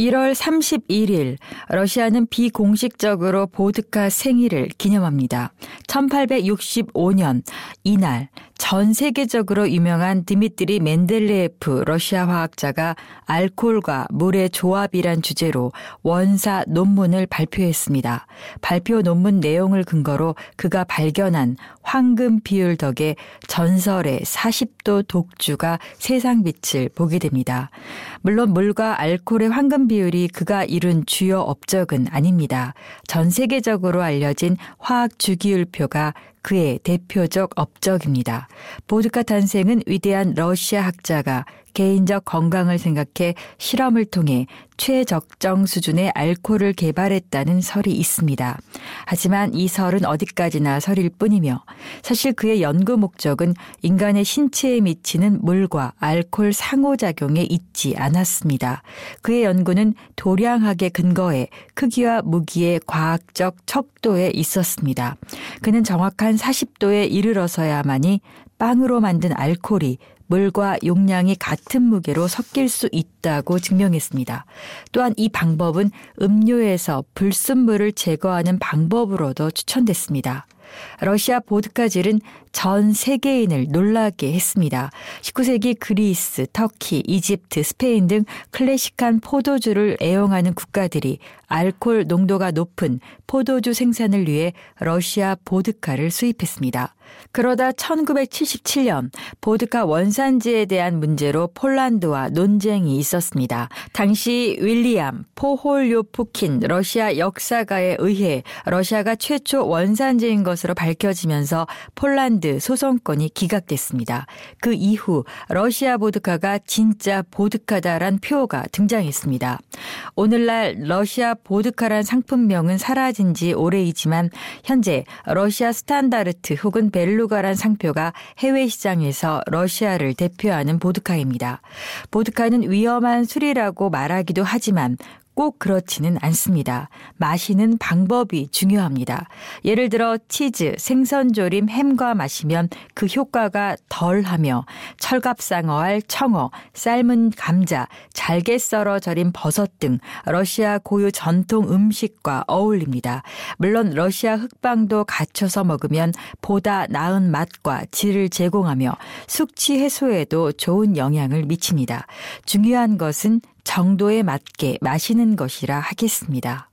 1월 31일 러시아는 비공식적으로 보드카 생일을 기념합니다. 1865년 이날 전 세계적으로 유명한 드미트리 멘델레예프 러시아 화학자가 알코올과 물의 조합이란 주제로 원사 논문을 발표했습니다. 발표 논문 내용을 근거로 그가 발견한 황금 비율 덕에 전설의 40도 독주가 세상 빛을 보게 됩니다. 물론 물과 알코올의 황금 비율이 그가 이룬 주요 업적은 아닙니다. 전 세계적으로 알려진 화학 주기율표가 그의 대표적 업적입니다. 보드카 탄생은 위대한 러시아 학자가 개인적 건강을 생각해 실험을 통해 최적정 수준의 알코올을 개발했다는 설이 있습니다. 하지만 이 설은 어디까지나 설일 뿐이며 사실 그의 연구 목적은 인간의 신체에 미치는 물과 알코올 상호작용에 있지 않았습니다. 그의 연구는 도량학에 근거해 크기와 무기의 과학적 척도에 있었습니다. 그는 정확한 40도에 이르러서야만이 빵으로 만든 알코올이 물과 용량이 같은 무게로 섞일 수 있다고 증명했습니다. 또한 이 방법은 음료에서 불순물을 제거하는 방법으로도 추천됐습니다. 러시아 보드카질은 전 세계인을 놀라게 했습니다. 19세기 그리스, 터키, 이집트, 스페인 등 클래식한 포도주를 애용하는 국가들이 알코올 농도가 높은 포도주 생산을 위해 러시아 보드카를 수입했습니다. 그러다 1977년 보드카 원산지에 대한 문제로 폴란드와 논쟁이 있었습니다. 당시 윌리암 포홀요프킨 러시아 역사가에 의해 러시아가 최초 원산지인 것 으로 밝혀지면서 폴란드 소송권이 기각됐습니다. 그 이후 러시아 보드카가 진짜 보드카다란 표어가 등장했습니다. 오늘날 러시아 보드카란 상품명은 사라진 지 오래이지만 현재 러시아 스탄다르트 혹은 벨루가란 상표가 해외 시장에서 러시아를 대표하는 보드카입니다. 보드카는 위험한 술이라고 말하기도 하지만 꼭 그렇지는 않습니다. 마시는 방법이 중요합니다. 예를 들어 치즈, 생선조림, 햄과 마시면 그 효과가 덜하며 철갑상어알, 청어, 삶은 감자, 잘게 썰어 절인 버섯 등 러시아 고유 전통 음식과 어울립니다. 물론 러시아 흑방도 갖춰서 먹으면 보다 나은 맛과 질을 제공하며 숙취 해소에도 좋은 영향을 미칩니다. 중요한 것은 정도에 맞게 마시는 것이라 하겠습니다.